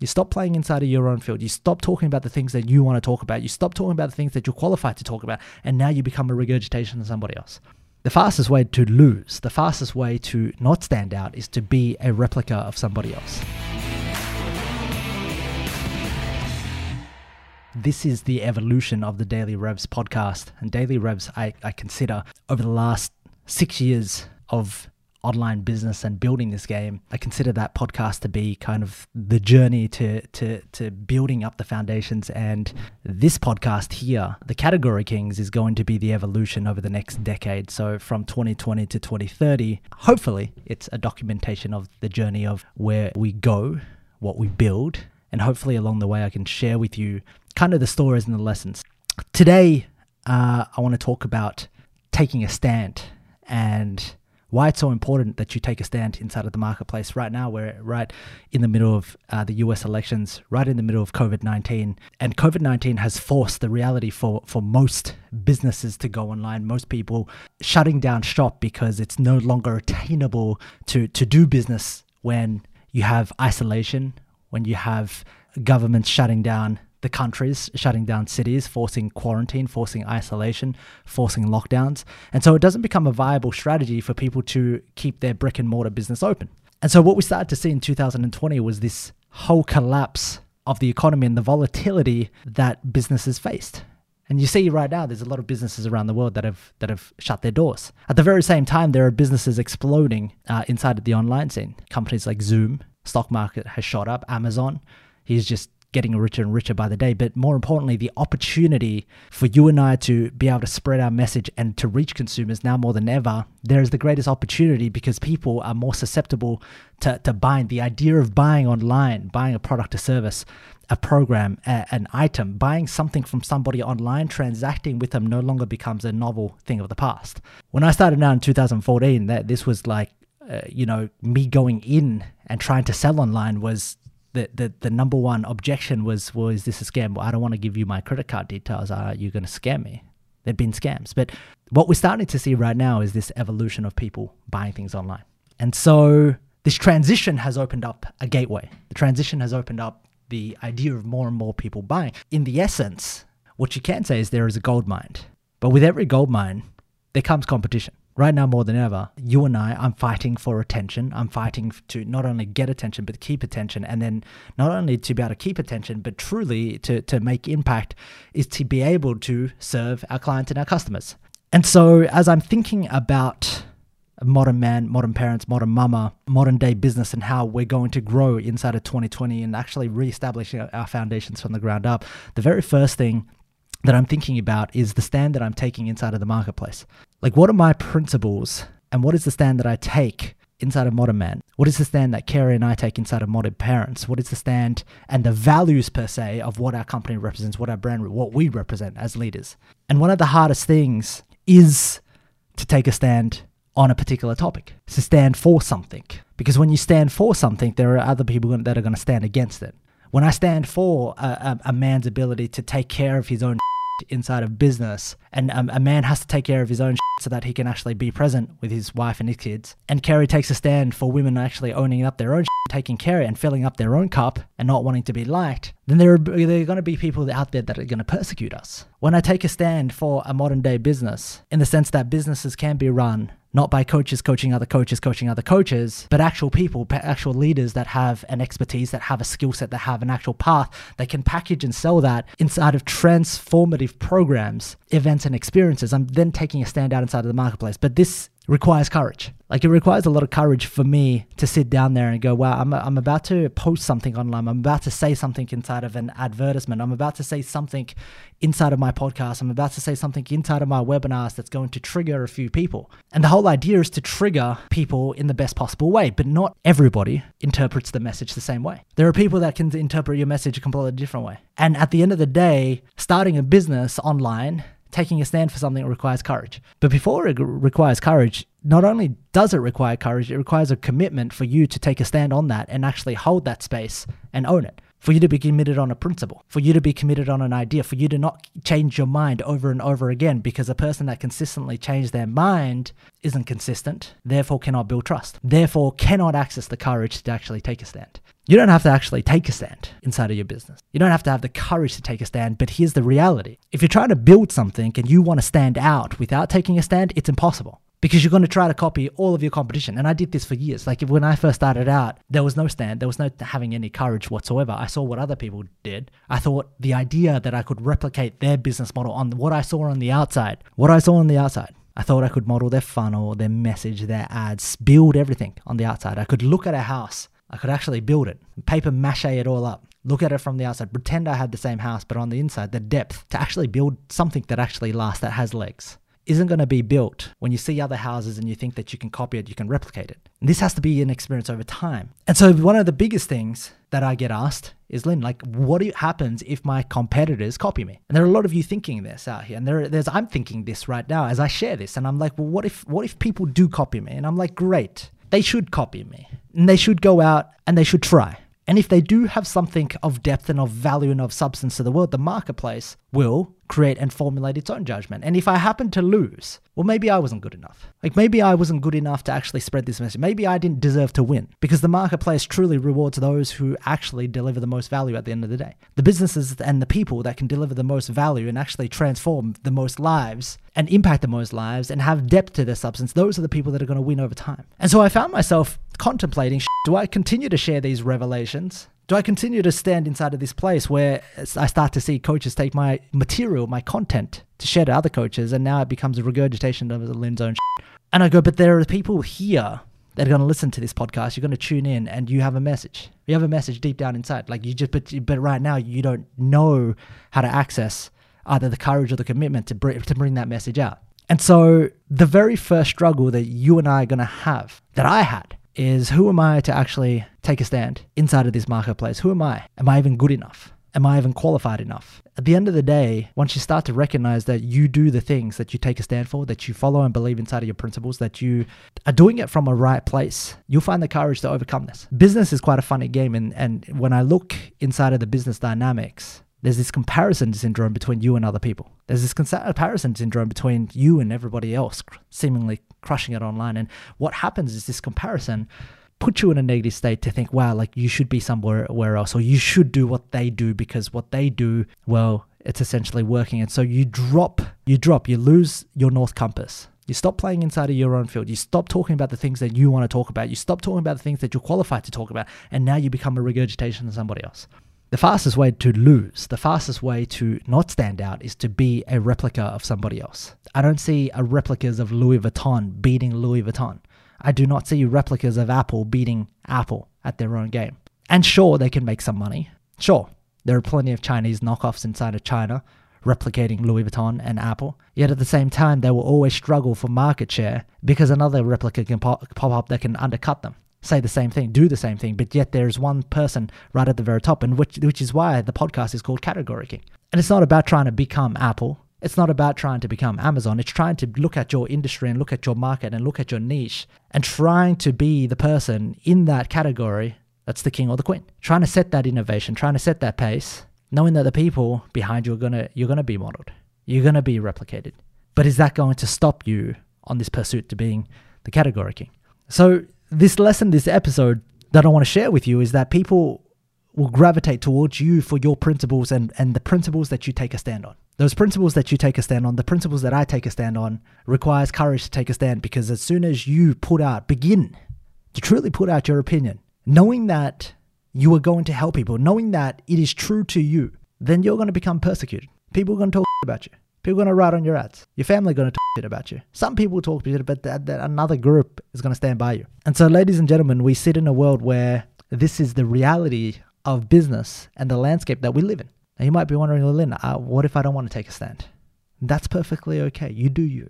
You stop playing inside of your own field. You stop talking about the things that you want to talk about. You stop talking about the things that you're qualified to talk about. And now you become a regurgitation of somebody else. The fastest way to lose, the fastest way to not stand out is to be a replica of somebody else. This is the evolution of the Daily Revs podcast. And Daily Revs, I, I consider over the last six years of online business and building this game, I consider that podcast to be kind of the journey to to to building up the foundations. And this podcast here, the Category Kings, is going to be the evolution over the next decade. So from 2020 to 2030, hopefully, it's a documentation of the journey of where we go, what we build, and hopefully along the way, I can share with you kind of the stories and the lessons. Today, uh, I want to talk about taking a stand and why it's so important that you take a stand inside of the marketplace right now. We're right in the middle of uh, the US elections, right in the middle of COVID 19. And COVID 19 has forced the reality for, for most businesses to go online, most people shutting down shop because it's no longer attainable to, to do business when you have isolation, when you have governments shutting down the countries shutting down cities, forcing quarantine, forcing isolation, forcing lockdowns. And so it doesn't become a viable strategy for people to keep their brick and mortar business open. And so what we started to see in 2020 was this whole collapse of the economy and the volatility that businesses faced. And you see right now, there's a lot of businesses around the world that have that have shut their doors. At the very same time, there are businesses exploding uh, inside of the online scene. Companies like Zoom, stock market has shot up. Amazon, he's just getting richer and richer by the day, but more importantly, the opportunity for you and I to be able to spread our message and to reach consumers now more than ever, there is the greatest opportunity because people are more susceptible to, to buying. The idea of buying online, buying a product or service, a program, a, an item, buying something from somebody online, transacting with them no longer becomes a novel thing of the past. When I started out in 2014, that this was like, uh, you know, me going in and trying to sell online was the, the, the number one objection was, well, is this a scam? Well, I don't want to give you my credit card details. Uh, Are you going to scam me? There'd been scams. But what we're starting to see right now is this evolution of people buying things online. And so this transition has opened up a gateway. The transition has opened up the idea of more and more people buying. In the essence, what you can say is there is a gold mine. But with every gold mine, there comes competition right now more than ever, you and I, I'm fighting for attention. I'm fighting to not only get attention, but keep attention. And then not only to be able to keep attention, but truly to, to make impact is to be able to serve our clients and our customers. And so as I'm thinking about modern man, modern parents, modern mama, modern day business, and how we're going to grow inside of 2020 and actually reestablishing our foundations from the ground up, the very first thing that I'm thinking about is the stand that I'm taking inside of the marketplace. Like, what are my principles and what is the stand that I take inside of Modern Man? What is the stand that Carrie and I take inside of Modern Parents? What is the stand and the values per se of what our company represents, what our brand, what we represent as leaders? And one of the hardest things is to take a stand on a particular topic, to stand for something. Because when you stand for something, there are other people that are going to stand against it. When I stand for a, a, a man's ability to take care of his own inside of business, and um, a man has to take care of his own so that he can actually be present with his wife and his kids. And Kerry takes a stand for women actually owning up their own taking care and filling up their own cup and not wanting to be liked, then there are, there are going to be people out there that are going to persecute us. When I take a stand for a modern day business, in the sense that businesses can be run not by coaches coaching other coaches coaching other coaches, but actual people, actual leaders that have an expertise, that have a skill set, that have an actual path, they can package and sell that inside of transformative programs, events, and experiences. I'm then taking a stand out inside of the marketplace. But this requires courage. Like it requires a lot of courage for me to sit down there and go, wow, I'm, I'm about to post something online. I'm about to say something inside of an advertisement. I'm about to say something inside of my podcast. I'm about to say something inside of my webinars that's going to trigger a few people. And the whole idea is to trigger people in the best possible way, but not everybody interprets the message the same way. There are people that can interpret your message a completely different way. And at the end of the day, starting a business online taking a stand for something requires courage. But before it requires courage, not only does it require courage, it requires a commitment for you to take a stand on that and actually hold that space and own it. For you to be committed on a principle, for you to be committed on an idea, for you to not change your mind over and over again because a person that consistently changes their mind isn't consistent, therefore cannot build trust, therefore cannot access the courage to actually take a stand. You don't have to actually take a stand inside of your business. You don't have to have the courage to take a stand, but here's the reality. If you're trying to build something and you want to stand out without taking a stand, it's impossible because you're going to try to copy all of your competition. And I did this for years. Like when I first started out, there was no stand, there was no having any courage whatsoever. I saw what other people did. I thought the idea that I could replicate their business model on what I saw on the outside, what I saw on the outside. I thought I could model their funnel, their message, their ads, build everything on the outside. I could look at a house I could actually build it, paper mache it all up, look at it from the outside, pretend I had the same house, but on the inside, the depth to actually build something that actually lasts, that has legs, isn't going to be built when you see other houses and you think that you can copy it, you can replicate it. And this has to be an experience over time. And so, one of the biggest things that I get asked is, Linh, like, what happens if my competitors copy me? And there are a lot of you thinking this out here, and there, there's I'm thinking this right now as I share this, and I'm like, well, what if, what if people do copy me? And I'm like, great they should copy me. And they should go out and they should try. And if they do have something of depth and of value and of substance to the world, the marketplace will create and formulate its own judgment. And if I happen to lose, well, maybe I wasn't good enough. Like maybe I wasn't good enough to actually spread this message. Maybe I didn't deserve to win because the marketplace truly rewards those who actually deliver the most value at the end of the day. The businesses and the people that can deliver the most value and actually transform the most lives and impact the most lives and have depth to their substance, those are the people that are going to win over time. And so I found myself contemplating do I continue to share these revelations? Do I continue to stand inside of this place where I start to see coaches take my material, my content, to share to other coaches, and now it becomes a regurgitation of Linh's own shit? And I go, but there are people here that are going to listen to this podcast. You're going to tune in, and you have a message. You have a message deep down inside. Like you just, but, but right now you don't know how to access either the courage or the commitment to bring, to bring that message out. And so the very first struggle that you and I are going to have, that I had, is who am I to actually take a stand inside of this marketplace? Who am I? Am I even good enough? Am I even qualified enough? At the end of the day, once you start to recognize that you do the things that you take a stand for, that you follow and believe inside of your principles, that you are doing it from a right place, you'll find the courage to overcome this. Business is quite a funny game. And, and when I look inside of the business dynamics, there's this comparison syndrome between you and other people. There's this comparison syndrome between you and everybody else, seemingly crushing it online. And what happens is this comparison puts you in a negative state to think, wow, like you should be somewhere where else, or you should do what they do because what they do, well, it's essentially working. And so you drop, you drop, you lose your North Compass. You stop playing inside of your own field. You stop talking about the things that you want to talk about. You stop talking about the things that you're qualified to talk about. And now you become a regurgitation of somebody else. The fastest way to lose, the fastest way to not stand out is to be a replica of somebody else. I don't see a replicas of Louis Vuitton beating Louis Vuitton. I do not see replicas of Apple beating Apple at their own game. And sure, they can make some money. Sure, there are plenty of Chinese knockoffs inside of China replicating Louis Vuitton and Apple. Yet at the same time, they will always struggle for market share because another replica can pop, pop up that can undercut them say the same thing, do the same thing, but yet there's one person right at the very top, and which which is why the podcast is called Category King. And it's not about trying to become Apple. It's not about trying to become Amazon. It's trying to look at your industry and look at your market and look at your niche and trying to be the person in that category that's the king or the queen. Trying to set that innovation, trying to set that pace, knowing that the people behind you are gonna you're gonna be modeled. You're gonna be replicated. But is that going to stop you on this pursuit to being the category king? So this lesson, this episode that I want to share with you is that people will gravitate towards you for your principles and, and the principles that you take a stand on. Those principles that you take a stand on, the principles that I take a stand on, requires courage to take a stand because as soon as you put out, begin to truly put out your opinion, knowing that you are going to help people, knowing that it is true to you, then you're going to become persecuted. People are going to talk about you. People are going to write on your ads. Your family are going to talk shit about you. Some people talk shit, but that, that another group is going to stand by you. And so, ladies and gentlemen, we sit in a world where this is the reality of business and the landscape that we live in. Now, you might be wondering, Linh, uh, what if I don't want to take a stand? That's perfectly okay. You do you.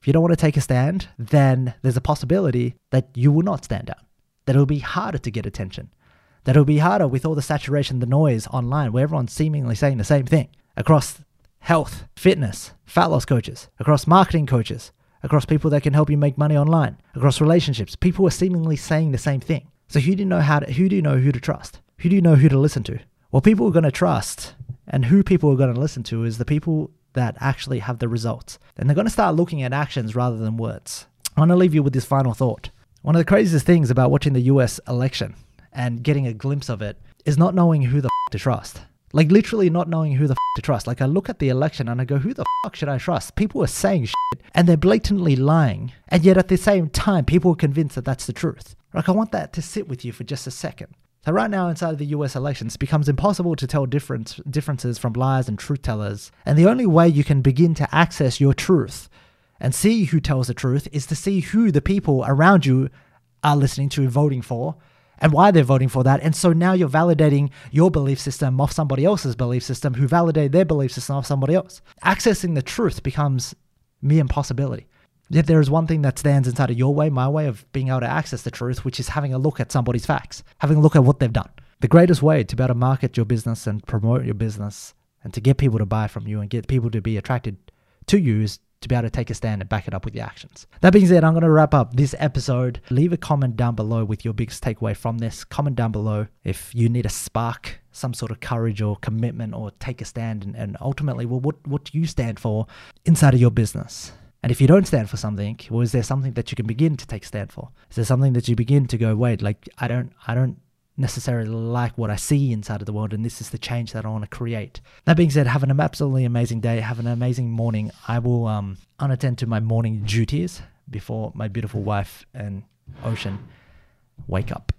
If you don't want to take a stand, then there's a possibility that you will not stand out, that it'll be harder to get attention, that it'll be harder with all the saturation, the noise online, where everyone's seemingly saying the same thing across health, fitness, fat loss coaches, across marketing coaches, across people that can help you make money online, across relationships. People are seemingly saying the same thing. So who do you know how to, who do you know who to trust? Who do you know who to listen to? Well, people are going to trust and who people are going to listen to is the people that actually have the results. And they're going to start looking at actions rather than words. I want to leave you with this final thought. One of the craziest things about watching the US election and getting a glimpse of it is not knowing who the f- to trust. Like literally not knowing who the f- to trust. Like I look at the election and I go, who the fuck should I trust? People are saying shit and they're blatantly lying. And yet at the same time, people are convinced that that's the truth. Like I want that to sit with you for just a second. So right now inside of the US elections, it becomes impossible to tell difference, differences from liars and truth tellers. And the only way you can begin to access your truth and see who tells the truth is to see who the people around you are listening to, and voting for, and why they're voting for that. And so now you're validating your belief system off somebody else's belief system who validated their belief system off somebody else. Accessing the truth becomes mere impossibility. Yet there is one thing that stands inside of your way, my way of being able to access the truth, which is having a look at somebody's facts, having a look at what they've done. The greatest way to be able to market your business and promote your business and to get people to buy from you and get people to be attracted to you is to be able to take a stand and back it up with your actions. That being said, I'm going to wrap up this episode. Leave a comment down below with your biggest takeaway from this. Comment down below if you need a spark, some sort of courage or commitment or take a stand and, and ultimately, well, what, what do you stand for inside of your business? And if you don't stand for something, well, is there something that you can begin to take stand for? Is there something that you begin to go, wait, like I don't, I don't necessarily like what I see inside of the world, and this is the change that I want to create. That being said, have an absolutely amazing day. Have an amazing morning. I will um, unattend to my morning duties before my beautiful wife and Ocean wake up.